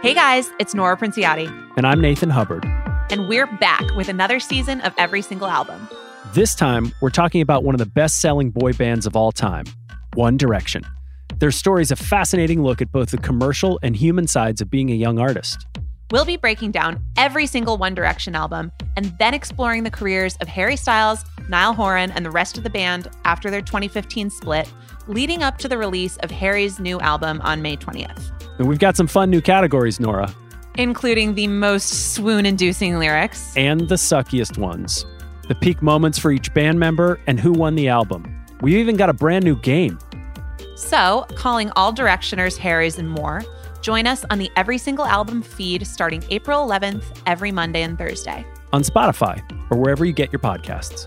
Hey guys, it's Nora Princiotti. And I'm Nathan Hubbard. And we're back with another season of every single album. This time, we're talking about one of the best selling boy bands of all time, One Direction. Their story is a fascinating look at both the commercial and human sides of being a young artist. We'll be breaking down every single One Direction album and then exploring the careers of Harry Styles, Niall Horan, and the rest of the band after their 2015 split, leading up to the release of Harry's new album on May 20th. And we've got some fun new categories, Nora. Including the most swoon inducing lyrics. And the suckiest ones. The peak moments for each band member and who won the album. We've even got a brand new game. So, calling all Directioners, Harrys, and more, join us on the Every Single Album feed starting April 11th, every Monday and Thursday. On Spotify or wherever you get your podcasts.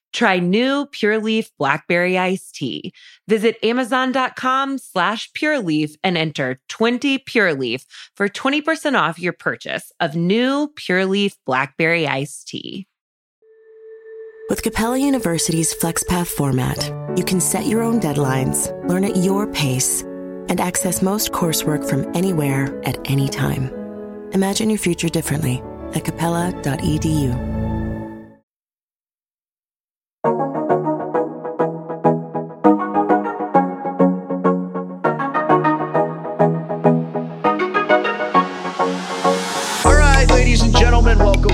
Try new Pure Leaf Blackberry Iced Tea. Visit Amazon.com slash Pure Leaf and enter 20 Pure Leaf for 20% off your purchase of new Pure Leaf Blackberry Iced Tea. With Capella University's FlexPath format, you can set your own deadlines, learn at your pace, and access most coursework from anywhere at any time. Imagine your future differently at capella.edu.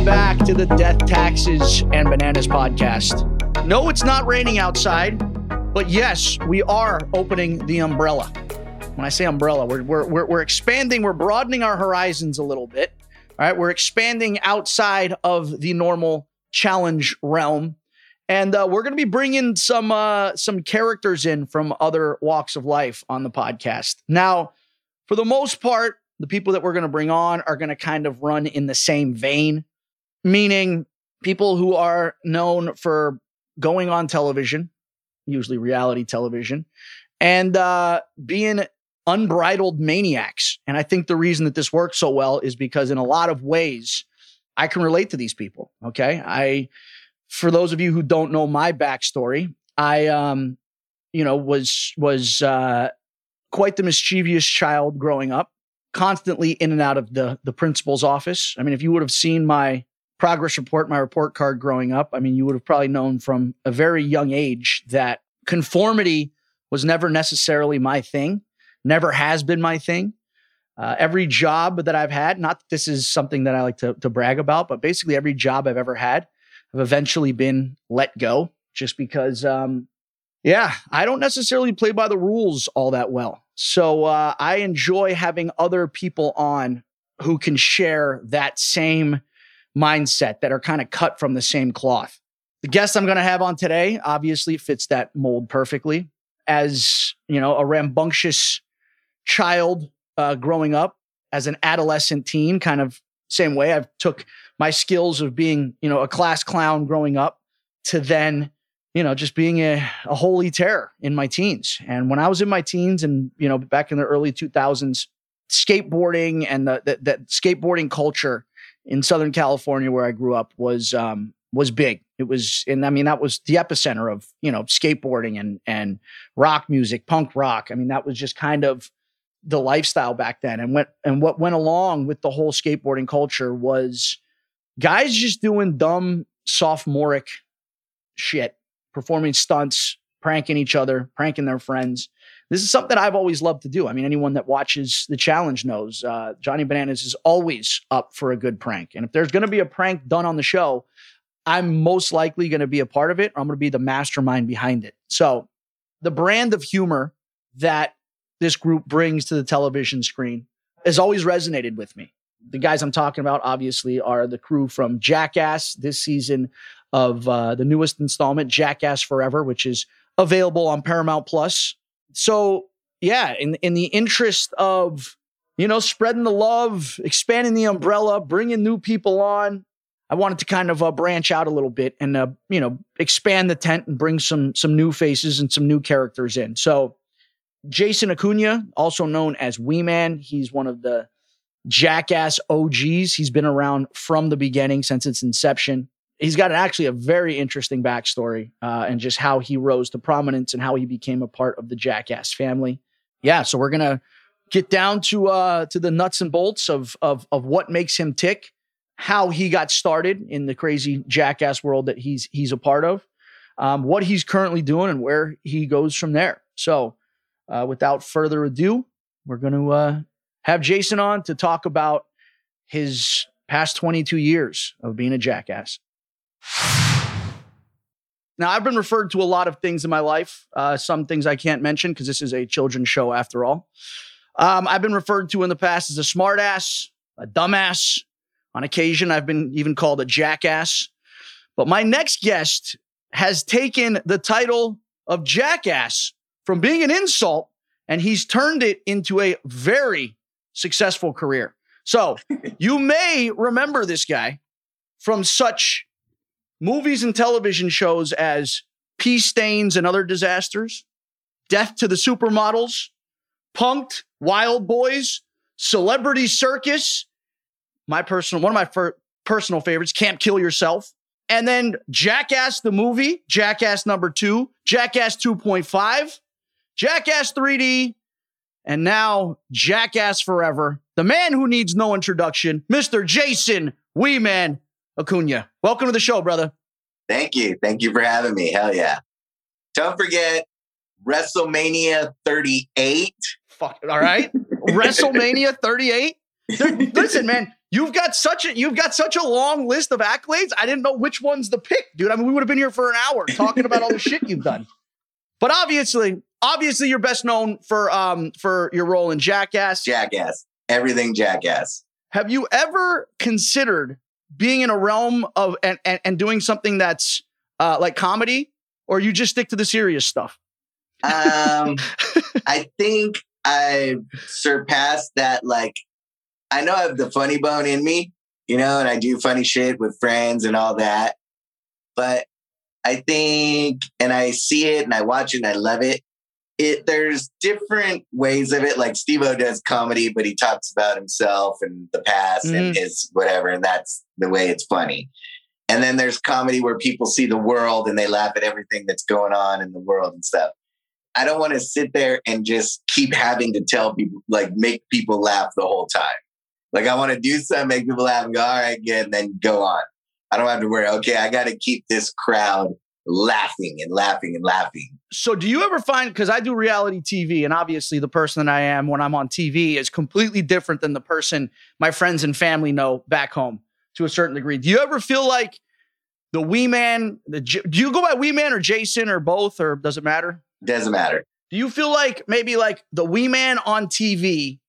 back to the Death, Taxes, and Bananas podcast. No, it's not raining outside, but yes, we are opening the umbrella. When I say umbrella, we're, we're, we're, expanding, we're broadening our horizons a little bit. All right, we're expanding outside of the normal challenge realm. And uh, we're going to be bringing some uh, some characters in from other walks of life on the podcast. Now, for the most part, the people that we're going to bring on are going to kind of run in the same vein meaning people who are known for going on television, usually reality television, and uh, being unbridled maniacs. And I think the reason that this works so well is because in a lot of ways, I can relate to these people. Okay. I, for those of you who don't know my backstory, I, um, you know, was, was, uh, quite the mischievous child growing up, constantly in and out of the, the principal's office. I mean, if you would have seen my progress report, my report card growing up, I mean, you would have probably known from a very young age that conformity was never necessarily my thing, never has been my thing. Uh, every job that I've had, not that this is something that I like to, to brag about, but basically every job I've ever had, I've eventually been let go just because, um, yeah, I don't necessarily play by the rules all that well. So uh, I enjoy having other people on who can share that same mindset that are kind of cut from the same cloth. The guest I'm going to have on today obviously fits that mold perfectly. As you know, a rambunctious child uh, growing up, as an adolescent teen, kind of same way. I've took my skills of being you know a class clown growing up to then you know just being a, a holy terror in my teens. And when I was in my teens, and you know back in the early 2000s, skateboarding and the, the, skateboarding culture in Southern California where I grew up was um, was big. It was, and I mean that was the epicenter of you know skateboarding and and rock music, punk rock. I mean that was just kind of the lifestyle back then. And went and what went along with the whole skateboarding culture was guys just doing dumb sophomoric shit, performing stunts, pranking each other, pranking their friends this is something I've always loved to do. I mean, anyone that watches the challenge knows uh, Johnny Bananas is always up for a good prank. And if there's going to be a prank done on the show, I'm most likely going to be a part of it. I'm going to be the mastermind behind it. So the brand of humor that this group brings to the television screen has always resonated with me. The guys I'm talking about, obviously, are the crew from Jackass this season of uh, the newest installment, Jackass Forever, which is available on Paramount Plus so yeah, in in the interest of you know, spreading the love, expanding the umbrella, bringing new people on. I wanted to kind of uh, branch out a little bit and uh, you know expand the tent and bring some some new faces and some new characters in. So Jason Acuna, also known as Wee Man, he's one of the Jackass OGs. He's been around from the beginning since its inception. He's got actually a very interesting backstory uh, and just how he rose to prominence and how he became a part of the Jackass family. Yeah, so we're gonna get down to uh, to the nuts and bolts of of of what makes him tick, how he got started in the crazy Jackass world that he's he's a part of, um, what he's currently doing, and where he goes from there. So, uh, without further ado, we're to uh, have Jason on to talk about his past 22 years of being a jackass. Now, I've been referred to a lot of things in my life. Uh, some things I can't mention because this is a children's show after all. Um, I've been referred to in the past as a smartass, a dumbass. On occasion, I've been even called a jackass. But my next guest has taken the title of jackass from being an insult and he's turned it into a very successful career. So you may remember this guy from such movies and television shows as Pea Stains and Other Disasters, Death to the Supermodels, Punked, Wild Boys, Celebrity Circus, my personal one of my fir- personal favorites, Can't Kill Yourself, and then Jackass the movie, Jackass number 2, Jackass 2.5, Jackass 3D, and now Jackass Forever, the man who needs no introduction, Mr. Jason Wee Man Acuna. Welcome to the show, brother. Thank you. Thank you for having me. Hell yeah. Don't forget WrestleMania 38. Fuck, all right. WrestleMania 38. Listen, man, you've got such a you've got such a long list of accolades. I didn't know which one's the pick, dude. I mean, we would have been here for an hour talking about all the shit you've done. But obviously, obviously you're best known for um for your role in Jackass. Jackass. Everything Jackass. Have you ever considered being in a realm of and and, and doing something that's uh like comedy, or you just stick to the serious stuff? Um I think I've surpassed that like I know I have the funny bone in me, you know, and I do funny shit with friends and all that. But I think, and I see it and I watch it and I love it it there's different ways of it. Like Steve O does comedy, but he talks about himself and the past mm-hmm. and his whatever, and that's the way it's funny. And then there's comedy where people see the world and they laugh at everything that's going on in the world and stuff. I don't want to sit there and just keep having to tell people, like, make people laugh the whole time. Like, I want to do something, make people laugh and go, all right, good, and then go on. I don't have to worry, okay, I got to keep this crowd laughing and laughing and laughing. So, do you ever find because I do reality TV, and obviously the person that I am when I'm on TV is completely different than the person my friends and family know back home to a certain degree. Do you ever feel like the wee man? The, do you go by wee man or Jason or both, or does it matter? Doesn't matter. Do you feel like maybe like the wee man on TV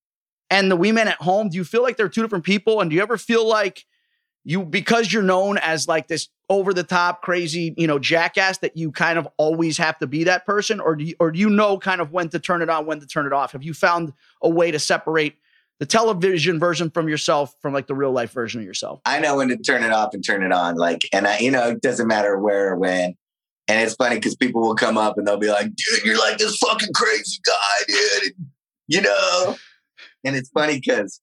and the wee man at home? Do you feel like they're two different people? And do you ever feel like you because you're known as like this over the top crazy you know jackass that you kind of always have to be that person or do you, or do you know kind of when to turn it on when to turn it off? Have you found a way to separate the television version from yourself from like the real life version of yourself? I know when to turn it off and turn it on like and i you know it doesn't matter where or when. And it's funny because people will come up and they'll be like dude you're like this fucking crazy guy dude you know? And it's funny because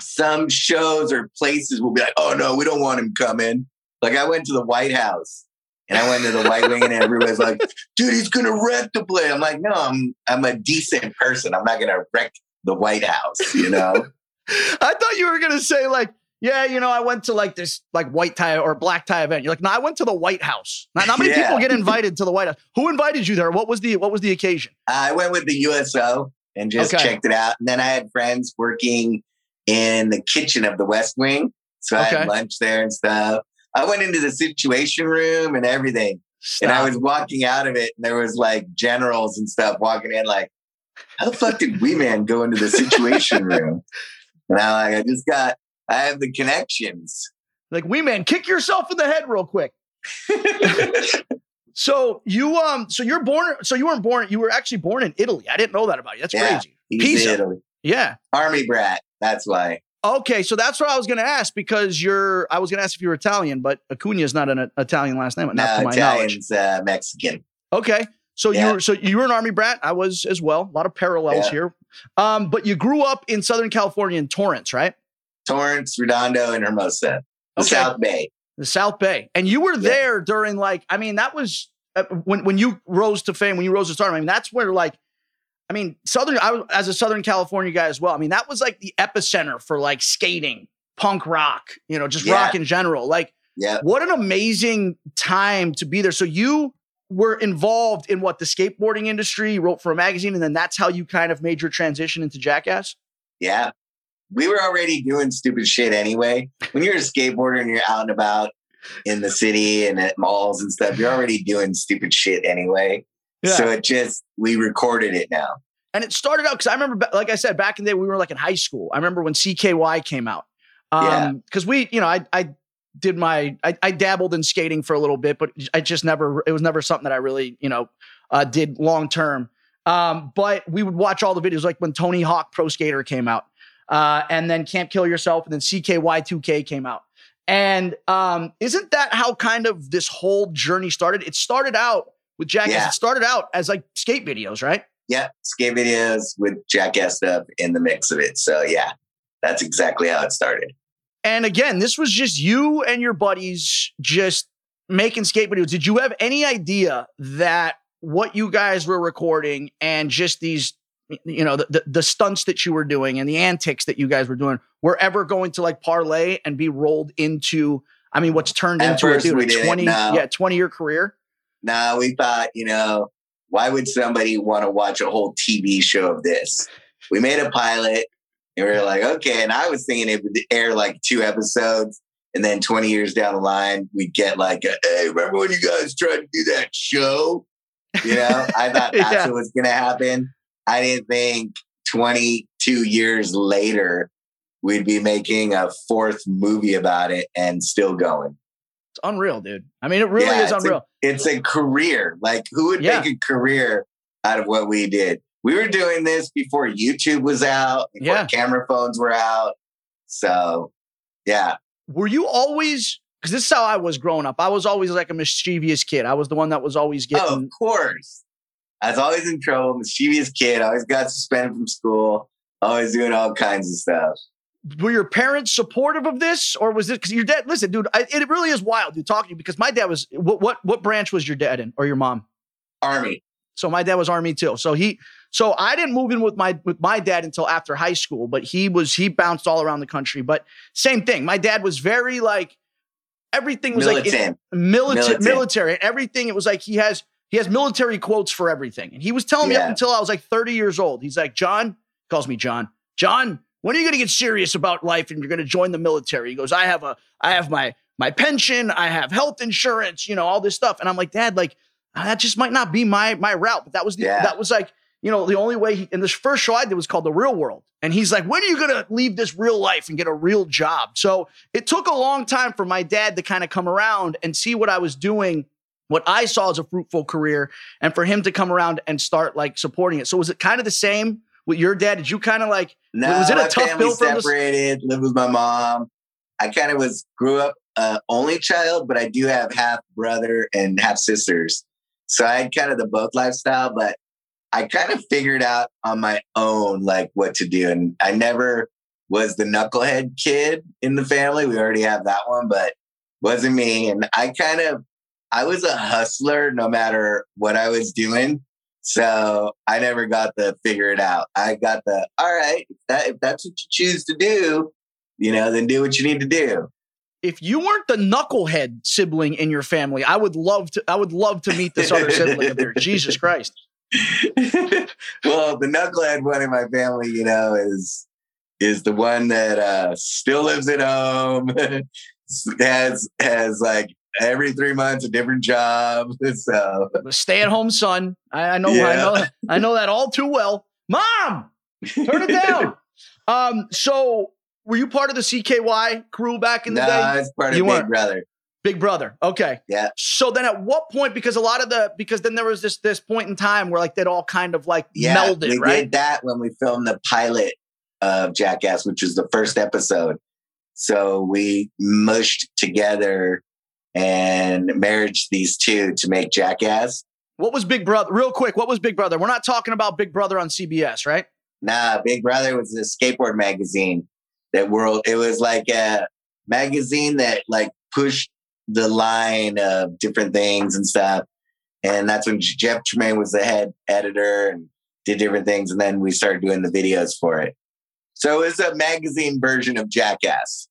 some shows or places will be like, oh no, we don't want him coming. Like I went to the White House and I went to the White Wing and everybody's like, dude, he's gonna wreck the place. I'm like, no, I'm I'm a decent person. I'm not gonna wreck the White House, you know? I thought you were gonna say like, yeah, you know, I went to like this like white tie or black tie event. You're like, no, I went to the White House. Not, not many yeah. people get invited to the White House. Who invited you there? What was the what was the occasion? I went with the USO and just okay. checked it out. And then I had friends working in the kitchen of the West Wing. So okay. I had lunch there and stuff. I went into the situation room and everything. Stop. And I was walking out of it and there was like generals and stuff walking in like, how the fuck did Wee Man go into the situation room? And I'm like, I just got, I have the connections. Like, Wee Man, kick yourself in the head real quick. so you um so you're born so you weren't born you were actually born in Italy. I didn't know that about you. That's yeah, crazy. Pisa. Italy. Yeah. Army brat. That's why. Okay, so that's what I was going to ask because you're. I was going to ask if you're Italian, but Acuna is not an Italian last name, not No, to my knowledge. Italian's uh, Mexican. Okay, so Yeah. you were so you were an army brat. I was as well. A lot of parallels Yeah. here. Um, but you grew up in Southern California in Torrance, right? Torrance, Redondo, and Hermosa. The Okay. South Bay. The South Bay, and you were there during like. I mean, that was uh, when when you rose to fame. When you rose to stardom. I mean, that's where like. I mean, Southern. I was as a Southern California guy as well. I mean, that was like the epicenter for like skating, punk rock. You know, just Yeah. rock in general. Like. Yep. What an amazing time to be there. So you were involved in what the skateboarding industry, you wrote for a magazine, and then that's how you kind of made your transition into Jackass. Yeah. We were already doing stupid shit anyway. When you're a skateboarder and you're out and about in the city and at malls and stuff, you're already doing stupid shit anyway. So it just, we recorded it now. and it started out because I remember, like I said, back in the day, we were like in high school. I remember when CKY came out. Yeah. Um, because we, you know, I, I did my, I, I dabbled in skating for a little bit, but I just never, it was never something that I really, you know, uh, did long term. Um, but we would watch all the videos like when Tony Hawk Pro Skater came out, uh, and then Can't Kill Yourself, and then CKY2K came out. And um, isn't that how kind of this whole journey started? It started out with Jackass. Yeah. It started out as like skate videos, right? Yeah. Skate videos with Jackass stuff in the mix of it. So yeah, that's exactly how it started. And again, this was just you and your buddies just making skate videos. Did you have any idea that what you guys were recording and just these, you know, the, the, the stunts that you were doing and the antics that you guys were doing were ever going to like parlay and be rolled into, I mean, what's turned At into a, dude, a 20, no. yeah, 20 year career? No, we thought, you know, why would somebody want to watch a whole TV show of this? We made a pilot and we were like, okay. And I was thinking it would air like two episodes. And then 20 years down the line, we'd get like, a, hey, remember when you guys tried to do that show? You know, I thought that's Yeah. what was going to happen. I didn't think 22 years later, we'd be making a fourth movie about it and still going. It's unreal, dude. I mean, it really Yeah, is it's a- unreal. it's a career. Like who would Yeah. make a career out of what we did? We were doing this before YouTube was out, before Yeah. camera phones were out. So yeah. were you always because this is how I was growing up. I was always like a mischievous kid. I was the one that was always getting. Oh, of course. I was always in trouble, mischievous kid, always got suspended from school, always doing all kinds of stuff. Were your parents supportive of this or was it because your dad listen dude I, it really is wild dude talking to you because my dad was what what what branch was your dad in or your mom Army. so my dad was army too so he so i didn't move in with my with my dad until after high school but he was he bounced all around the country but same thing my dad was very like everything was like Militant. military Militant. military everything it was like he has he has military quotes for everything and he was telling me up until i was like 30 years old he's like john calls me john john when are you going to get serious about life and you're going to join the military? He goes i have a i have my my pension i have health insurance you know all this stuff. And i'm like dad like uh, that just might not be my my route. But that was the Yeah. that was like you know the only way he, and this first show i did was called the real world. And he's like when are you going to leave this real life and get a real job? So it took a long time for my dad to kind of come around and see what i was doing what i saw as a fruitful career and for him to come around and start like supporting it. So was it kind of the same with your dad did you kind of like No, Was it a tough family bill separated, lived with my mom. I kind of was grew up uh, only child, but I do have half brother and half sisters. So I had kind of the both lifestyle, but I kind of figured out on my own like what to do. And I never was the knucklehead kid in the family. We already have that one, but wasn't me. And I kind of I was a hustler no matter what I was doing. So I never got the figure it out. I got the all right, if, that, if that's what you choose to do, you know, then do what you need to do. if you weren't the knucklehead sibling in your family i would love to i would love to meet this other sibling of yours jesus christ well, the knucklehead one in my family, you know, is is the one that uh, still lives at home, has has like every three months a different job. So stay-at-home son i, I know i know i know that all too well mom turn it down um so were you part of the CKY crew back in the no, day? it's part of You Big weren't. Brother. Big Brother. Okay. Yeah. So then at what point, because a lot of the, because then there was this, this point in time where like they'd all kind of like Yeah, melded, we right? did that when we filmed the pilot of Jackass, which was the first episode. So we mushed together and merged these two to make Jackass. What was Big Brother? Real quick, what was Big Brother? We're not talking about Big Brother on CBS, right? Nah, Big Brother was a skateboard magazine that world. It was like a magazine that like pushed the line of different things and stuff. And that's when Jeff Tremaine was the head editor and did different things. And then we started doing the videos for it. So it was a magazine version of Jackass.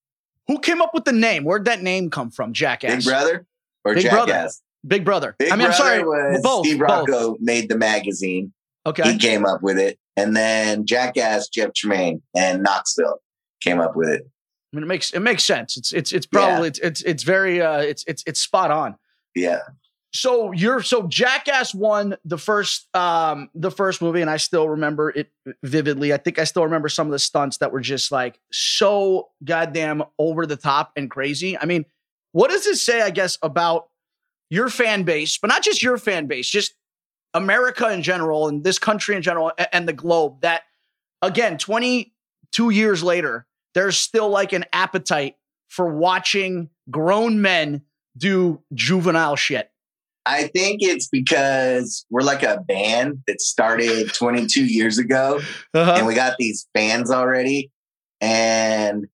Who came up with the name? Where'd that name come from? Jackass. Big Brother or Big Jackass? Brother. Big Brother. Big I mean, I'm Brother sorry. was both. Steve both. Made the magazine. Okay. He came up with it. And then Jackass, Jeff Tremaine, and Knoxville came up with it. I mean, it makes it makes sense. It's it's it's probably it's it's it's very uh it's it's it's spot on. Yeah. So you're so Jackass won the first um the first movie, and I still remember it vividly. I think I still remember some of the stunts that were just like so goddamn over the top and crazy. I mean, what does this say, I guess, about your fan base, but not just your fan base, just America in general and this country in general and the globe that again, 22 years later, there's still like an appetite for watching grown men do juvenile shit. I think it's because we're like a band that started 22 years ago Uh-huh. and we got these fans already. And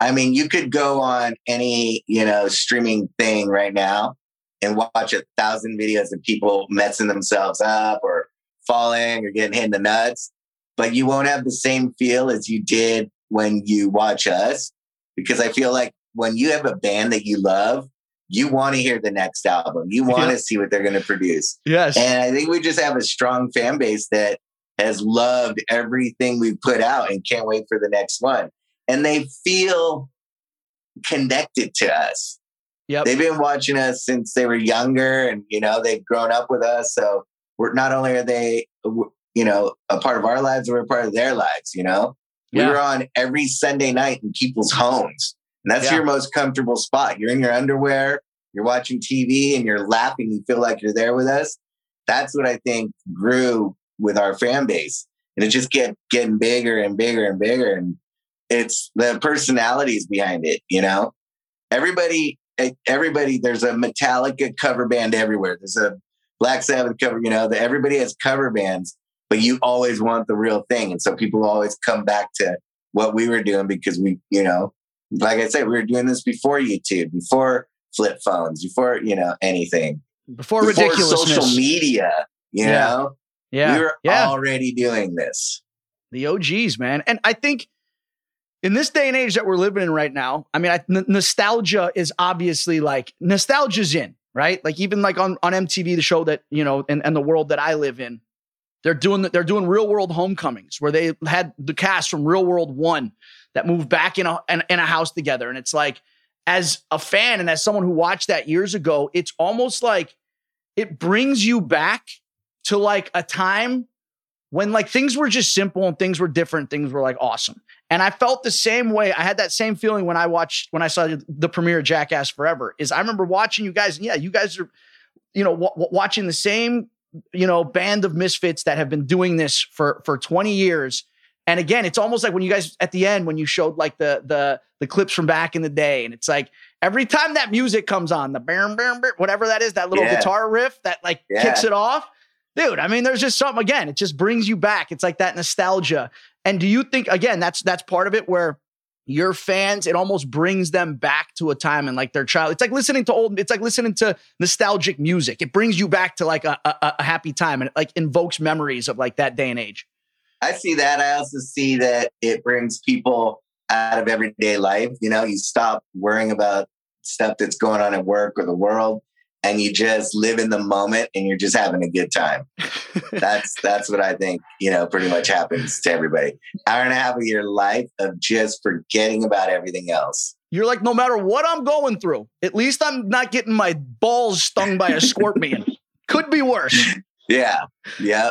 I mean, you could go on any, you know, streaming thing right now and watch a thousand videos of people messing themselves up or falling or getting hit in the nuts, but you won't have the same feel as you did when you watch us. Because I feel like when you have a band that you love, you want to hear the next album. You want to Yeah. see what they're going to produce. Yes. And I think we just have a strong fan base that has loved everything we've put out and can't wait for the next one. And they feel connected to us. Yep. They've been watching us since they were younger and, you know, they've grown up with us. So we're not only are they, you know, a part of our lives, we're a part of their lives, you know? Yeah. We were on every Sunday night in people's homes. And that's Yeah. your most comfortable spot. You're in your underwear, you're watching TV and you're laughing. You feel like you're there with us. That's what I think grew with our fan base. And it just kept getting bigger and bigger and bigger. And it's the personalities behind it, you know? Everybody, everybody, there's a Metallica cover band everywhere. There's a Black Sabbath cover, you know, that everybody has cover bands, but you always want the real thing. And so people always come back to what we were doing because we, you know, like I said, we were doing this before YouTube, before flip phones, before, you know, anything. Before, Before ridiculousness. social media, you Yeah. know? Yeah. We were yeah. already doing this. the OGs, man. And I think in this day and age that we're living in right now, I mean, I, n- nostalgia is obviously like nostalgia's in, right? Like even like on, on MTV, the show that, you know, and, and the world that I live in, they're doing, they're doing real world homecomings where they had the cast from real world one that moved back in a, in, in a house together. And it's like, as a fan and as someone who watched that years ago, it's almost like it brings you back to like a time when like things were just simple and things were different, things were like awesome. And I felt the same way. I had that same feeling when I watched when I saw the premiere of Jackass Forever. Is I remember watching you guys. And yeah, you guys are, you know, w- w- watching the same, you know, band of misfits that have been doing this for for 20 years. And again, it's almost like when you guys at the end when you showed like the the the clips from back in the day, and it's like every time that music comes on, the bam bam bam, whatever that is, that little Yeah. guitar riff that like Yeah. kicks it off dude i mean there's just something again it just brings you back it's like that nostalgia and do you think again that's that's part of it where your fans it almost brings them back to a time and like their child it's like listening to old it's like listening to nostalgic music it brings you back to like a, a, a happy time and it like invokes memories of like that day and age I see that. I also see that it brings people out of everyday life. You know, you stop worrying about stuff that's going on at work or the world and you just live in the moment and you're just having a good time. That's that's what I think, you know, pretty much happens to everybody. Hour and a half of your life of just forgetting about everything else. you're like no matter what i'm going through at least i'm not getting my balls stung by a scorpion could be worse Yeah. Yeah.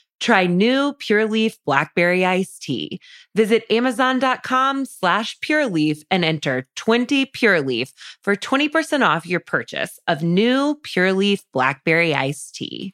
Try new Pure Leaf Blackberry Iced Tea. Visit Amazon.com slash Pure Leaf and enter 20 Pure Leaf for 20% off your purchase of new Pure Leaf Blackberry Iced Tea.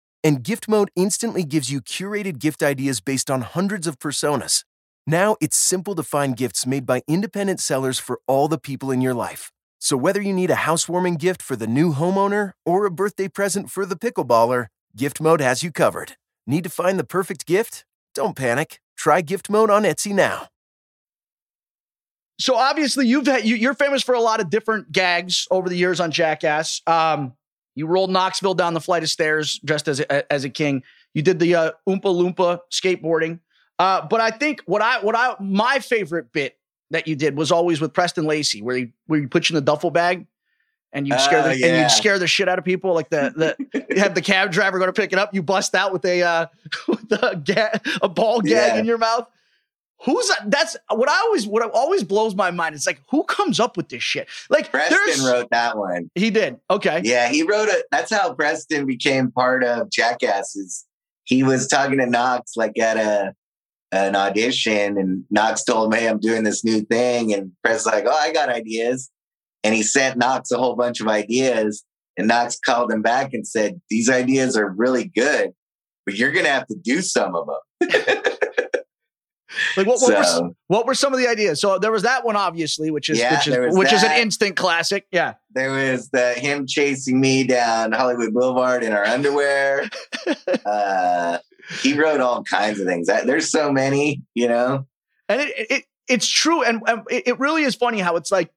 And gift mode instantly gives you curated gift ideas based on hundreds of personas. Now it's simple to find gifts made by independent sellers for all the people in your life. So whether you need a housewarming gift for the new homeowner or a birthday present for the pickleballer, gift mode has you covered. Need to find the perfect gift? Don't panic. Try gift mode on Etsy now. So obviously you've had you, you're famous for a lot of different gags over the years on Jackass. Um, you rolled Knoxville down the flight of stairs dressed as a, as a king. You did the uh, Oompa Loompa skateboarding. Uh, but I think what I what I my favorite bit that you did was always with Preston Lacy, where he where you put you in the duffel bag and you scare Oh, the, and you scare the shit out of people. Like the the you have the cab driver go to pick it up, you bust out with a uh, with a, ga- a ball gag Yeah. in your mouth. Who's that's what I always what always blows my mind. It's like who comes up with this shit? Like Preston wrote that one. he did okay Yeah, he wrote it. That's how Preston became part of Jackasses. He was talking to Knox like at a an audition, and Knox told him, "Hey, I'm doing this new thing," and Preston's like, "Oh, I got ideas," and he sent Knox a whole bunch of ideas, and Knox called him back and said, "These ideas are really good, but you're gonna have to do some of them." Like what, what, were, what were some of the ideas? So there was that one, obviously, which is Yeah, which is which is an instant classic. Yeah. there was the him chasing me down Hollywood Boulevard in our underwear. uh, he wrote all kinds of things. There's so many, you know. And it, it it's true. And, and it really is funny how it's like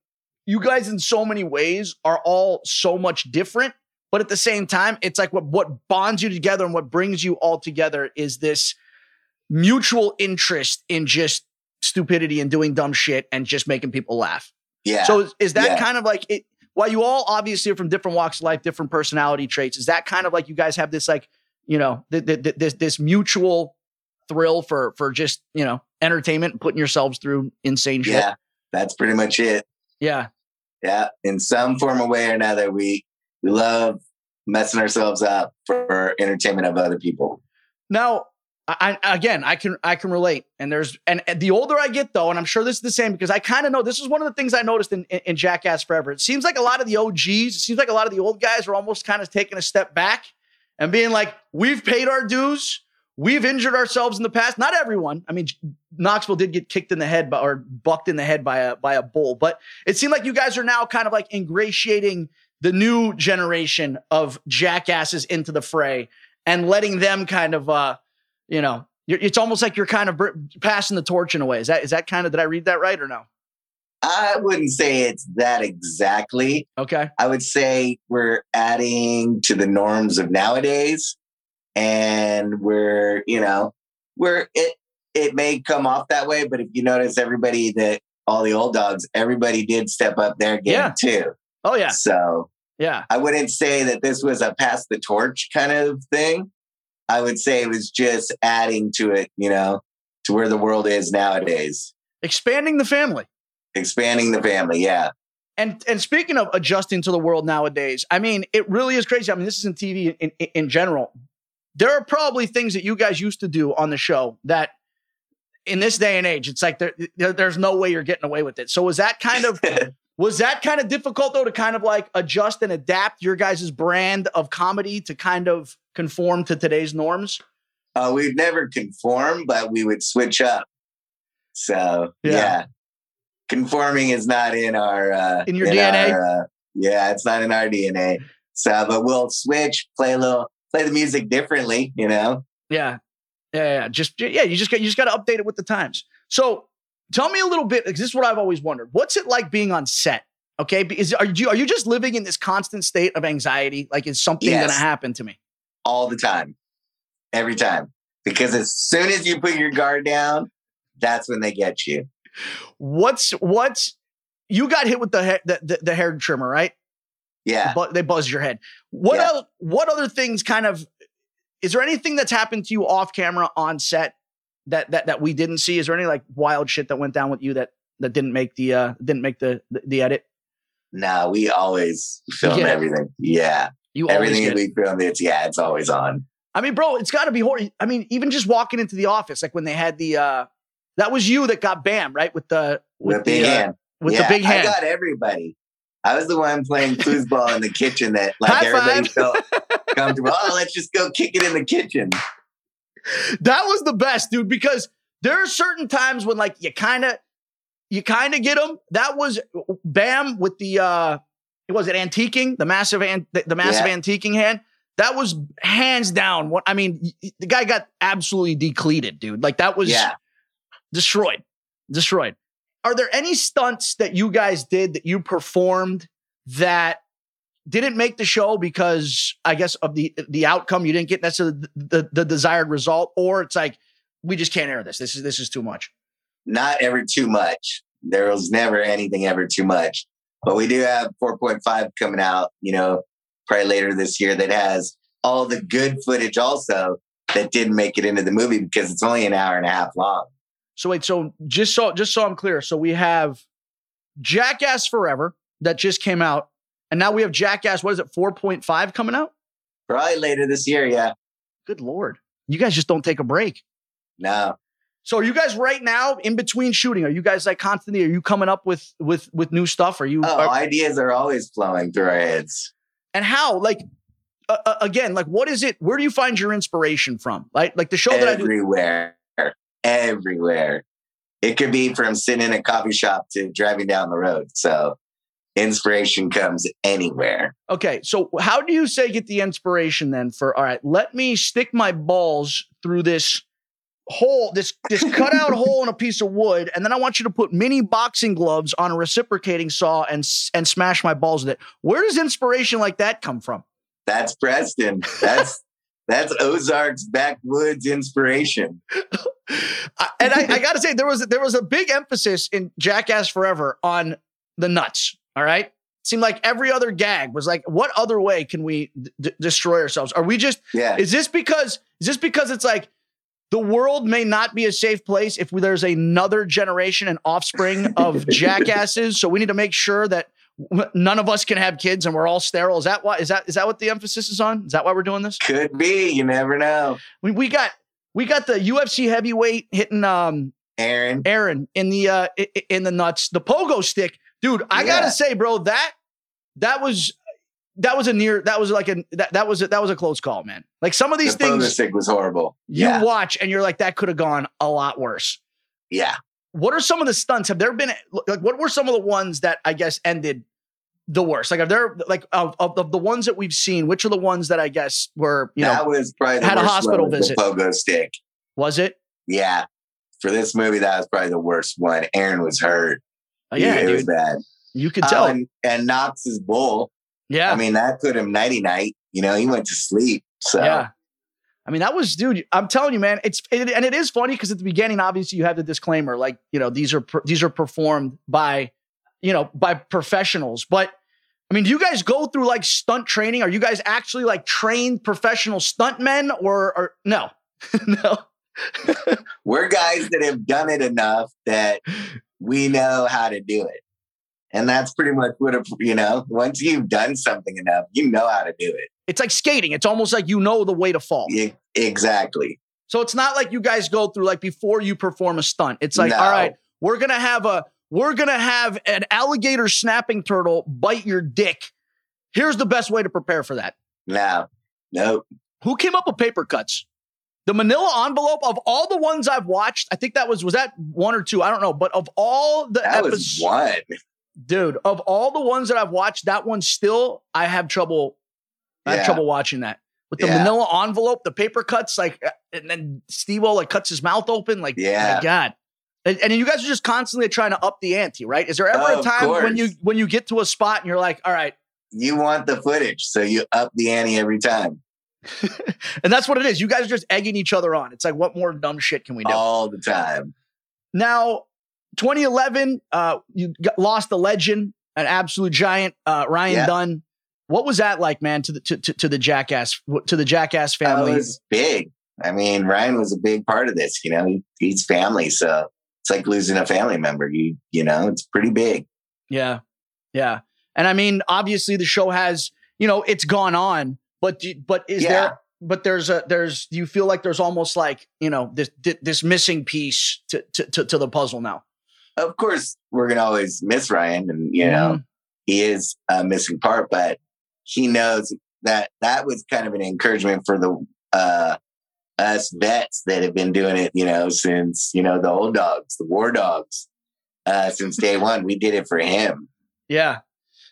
you guys in so many ways are all so much different, but at the same time, it's like what what bonds you together and what brings you all together is this mutual interest in just stupidity and doing dumb shit and just making people laugh. Yeah. So is, is that Yeah. kind of like it? While you all obviously are from different walks of life, different personality traits, is that kind of like you guys have this like you know th- th- th- this this mutual thrill for for just you know entertainment and putting yourselves through insane shit? yeah, that's pretty much it. Yeah. Yeah, in some form or way or another, we we love messing ourselves up for entertainment of other people. Now, I, again, I can I can relate. And there's and, and the older I get though, and I'm sure this is the same because I kind of know this is one of the things I noticed in, in in Jackass Forever. It seems like a lot of the OGs, it seems like a lot of the old guys are almost kind of taking a step back and being like, we've paid our dues. We've injured ourselves in the past. Not everyone. I mean, Knoxville did get kicked in the head by, or bucked in the head by a by a bull, but it seemed like you guys are now kind of like ingratiating the new generation of jackasses into the fray and letting them kind of uh you know you're, it's almost like you're kind of br- passing the torch in a way is that is that kind of did i read that right or no I wouldn't say it's that exactly. okay I would say we're adding to the norms of nowadays, and we're you know we're it. It may come off that way, but if you notice, everybody that all the old dogs, everybody did step up their game Yeah. too. oh yeah So yeah I wouldn't say that this was a pass the torch kind of thing. I would say it was just adding to it, you know, to where the world is nowadays, expanding the family expanding the family. Yeah. and and speaking of adjusting to the world nowadays i mean it really is crazy i mean this is in tv in, in, in general there are probably things that you guys used to do on the show that in this day and age, it's like there, there- there's no way you're getting away with it. So was that kind of was that kind of difficult though to kind of like adjust and adapt your guys' brand of comedy to kind of conform to today's norms? Uh, we'd never conform, but we would switch up. So Yeah. yeah, conforming is not in our uh, In your DNA? our, uh, yeah, it's not in our DNA. So, but we'll switch, play a little, play the music differently. You know, Yeah. Yeah, yeah. Just yeah, you just got you just got to update it with the times. So tell me a little bit, because this is what I've always wondered. What's it like being on set? Okay. Is are you are you just living in this constant state of anxiety? Like is something Yes. gonna happen to me? All the time, every time, because as soon as you put your guard down, that's when they get you. What's what's you got hit with the hair the, the, the hair trimmer, right? Yeah. But they buzzed your head. What Yeah. el- what other things kind of is there anything that's happened to you off camera on set that that that we didn't see? Is there any like wild shit that went down with you that that didn't make the uh didn't make the the, the edit? No, we always film Yeah. everything. Yeah. You always Everything get it. we film, it's yeah, it's always on. I mean, bro, it's got to be horrible. I mean, even just walking into the office, like when they had the uh that was you that got Bam right with the with With big the uh, hand. with yeah, the big hand. I got everybody. I was the one playing foosball in the kitchen that like High everybody felt comfortable. Oh, let's just go kick it in the kitchen. that was the best, dude, because there are certain times when like you kind of you kind of get them. That was Bam with the uh was it antiquing, the massive an- the, the massive Yeah. antiquing hand. That was hands down what I mean, the guy got absolutely decleated, dude. Like that was Yeah. destroyed. Destroyed. Are there any stunts that you guys did that you performed that didn't make the show because I guess of the the outcome you didn't get necessarily the, the, the desired result, or it's like we just can't air this. This is this is too much. Not ever too much. There was never anything ever too much. But we do have 4.5 coming out, you know, probably later this year that has all the good footage also that didn't make it into the movie because it's only an hour and a half long. So wait, so just so just so I'm clear, so we have Jackass Forever that just came out, and now we have Jackass. What is it? Four point five coming out. Probably later this year, yeah. Good lord, you guys just don't take a break. No. So are you guys right now in between shooting? Are you guys like constantly? Are you coming up with with with new stuff? Are you? Oh, are- ideas are always flowing through our heads. and how? Like uh, again, like what is it? Where do you find your inspiration from? Like like the show that I do. everywhere, everywhere. It could be from sitting in a coffee shop to driving down the road. So inspiration comes anywhere. Okay, so how do you say get the inspiration then for all right, let me stick my balls through this hole, this this cutout hole in a piece of wood, and then I want you to put mini boxing gloves on a reciprocating saw and and smash my balls with it. Where does inspiration like that come from? That's Preston. That's that's Ozark's backwoods inspiration. And I, I got to say, there was there was a big emphasis in Jackass Forever on the nuts. All right, seemed like every other gag was like, what other way can we d- d- destroy ourselves? Are we just Yeah. Is this because is this because it's like the world may not be a safe place if there's another generation and offspring of jackasses? So we need to make sure that none of us can have kids and we're all sterile. Is that why? Is that is that what the emphasis is on? Is that why we're doing this? Could be. You never know. We we got we got the UFC heavyweight hitting um Ehren. Ehren in the uh in the nuts. The pogo stick, dude. I Yeah. gotta say, bro, that that was that was a near that was like a that, that was a, that was a close call, man. Like some of these the pogo things stick was horrible. you Yeah. watch and you're like that could have gone a lot worse. Yeah. What are some of the stunts? Have there been like what were some of the ones that I guess ended the worst? Like are there like of, of, of the ones that we've seen, which are the ones that I guess were, you know that know, was probably the had a hospital one with visit. The pogo stick. was it? Yeah. For this movie, that was probably the worst one. Ehren was hurt. Oh, yeah, it was bad. You could tell. and, and Knox's bull. Yeah. I mean, that put him nighty night. You know, he went to sleep. So Yeah. I mean, that was, dude. I'm telling you, man. It's it, and it is funny because at the beginning, obviously, you have the disclaimer, like you know, these are these are performed by, you know, by professionals. But I mean, do you guys go through like stunt training? Are you guys actually like trained professional stuntmen, or or no, no? we're guys that have done it enough that we know how to do it. And that's pretty much what, a, you know, once you've done something enough, you know how to do it. It's like skating. It's almost like you know the way to fall. Yeah, exactly. So it's not like you guys go through like before you perform a stunt. It's like, No. all right, we're gonna have a we're gonna have an alligator snapping turtle bite your dick. Here's the best way to prepare for that. No, nope. Who came up with paper cuts? The manila envelope of all the ones I've watched, I think that was was that one or two, I don't know, but of all the That was episodes, one. Dude, of all the ones that I've watched, that one still I have trouble I have trouble watching that. With the Yeah. manila envelope, the paper cuts, like, uh, and then Steve like cuts his mouth open, like, Yeah. my God. And, and you guys are just constantly trying to up the ante, right? Is there ever Oh, a time when you when you get to a spot and you're like, all right, You want the footage, so you up the ante every time, and that's what it is. You guys are just egging each other on. It's like, what more dumb shit can we do? all the time. Now, 2011, uh, you got, lost a legend, an absolute giant, uh, Ryan Yeah. Dunn. What was that like, man? To the to, to, to the jackass to the jackass That family. was big. I mean, Ryan was a big part of this. You know, he, he's family, so it's like losing a family member. You you know, it's pretty big. Yeah. Yeah. And I mean, obviously the show has, you know, it's gone on, but do- but is Yeah. there but there's a there's you feel like there's almost like, you know, this this missing piece to to to, to the puzzle now. Of course, we're gonna always miss Ryan, and you know, he is a missing part, but he knows that that was kind of an encouragement for the uh us vets that have been doing it, you know, since you know the old dogs, the war dogs, uh, since day one. We did it for him. Yeah.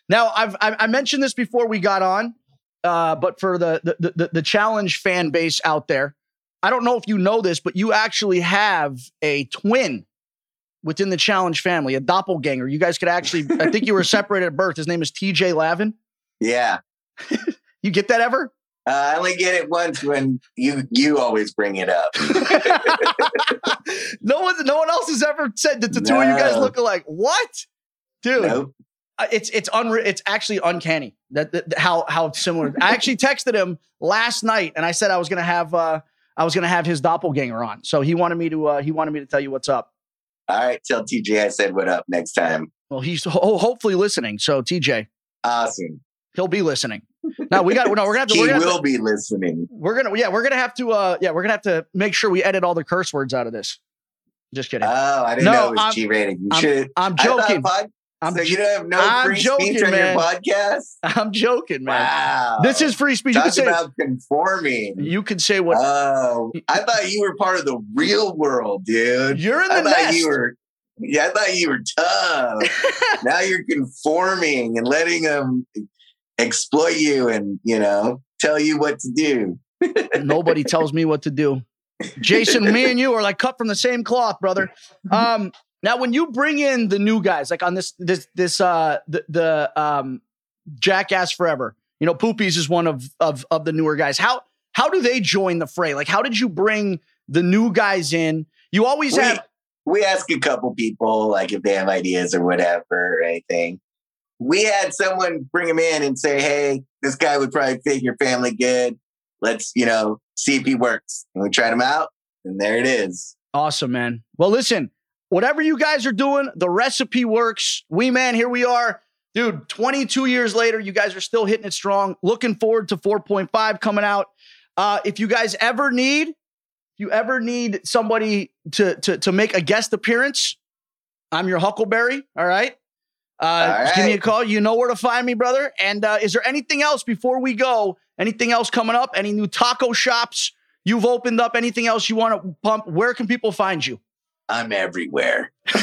Now I've I, I mentioned this before we got on, uh, but for the, the the the challenge fan base out there, I don't know if you know this, but you actually have a twin within the challenge family, a doppelganger. You guys could actually, I think you were separated at birth. His name is TJ Lavin. Yeah. You get that ever? Uh, I only get it once when you you always bring it up. no one, no one else has ever said that the two of you guys look alike. What, dude? Nope. Uh, It's it's unre- It's actually uncanny that, that- how how similar. I actually texted him last night and I said I was gonna have uh I was gonna have his doppelganger on. So he wanted me to uh he wanted me to tell you what's up. All right, tell TJ I said what up next time. Well, he's ho- hopefully listening. So TJ, Awesome. he'll be listening. Now we got no. We're gonna have to. He We're gonna, have will to, be listening. we're gonna yeah. We're gonna have to. Uh, yeah. We're gonna have to make sure we edit all the curse words out of this. Just kidding. Oh, I didn't No, know it was I'm- G rated. You I'm- should. I'm joking. pod- I'm so you don't have no I'm free joking, speech on man. your podcast? I'm joking, man. Wow. This is free speech. You Talk can say. about conforming. You can say what. Oh, I thought you were part of the real world, dude. You're in the thought nest. you were. Yeah, I thought you were tough. now you're conforming and letting them exploit you and you know tell you what to do. Nobody tells me what to do. Jason, me and you are like cut from the same cloth, brother. Um, now when you bring in the new guys, like on this this this uh the, the um Jackass Forever, you know, Poopies is one of of of the newer guys. How how do they join the fray? Like, how did you bring the new guys in? You always We, have we ask a couple people like if they have ideas or whatever or anything. We had someone bring him in and say, "Hey, this guy would probably fit your family good. Let's you know see if he works." And we tried him out, and there it is. Awesome, man. Well, listen, whatever you guys are doing, the recipe works. We, man, here we are. Dude, 22 years later, you guys are still hitting it strong. Looking forward to 4.5 coming out. Uh, if you guys ever need, if you ever need somebody to, to, to make a guest appearance, I'm your Huckleberry. All right. Uh, All just give me a call. You know where to find me, brother. And uh, is there anything else before we go? Anything else coming up? Any new taco shops you've opened up? Anything else you want to pump? Where can people find you? I'm everywhere. All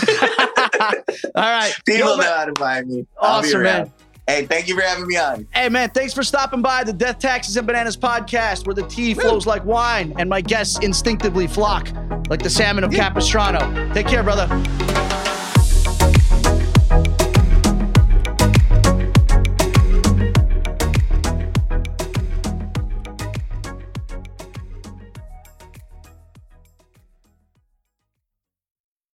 right. People know how to find me. Awesome, man. Hey, thank you for having me on. Hey, man, thanks for stopping by the Death, Taxes, and Bananas podcast, where the tea flows like wine and my guests instinctively flock like the salmon of Capistrano. Take care, brother.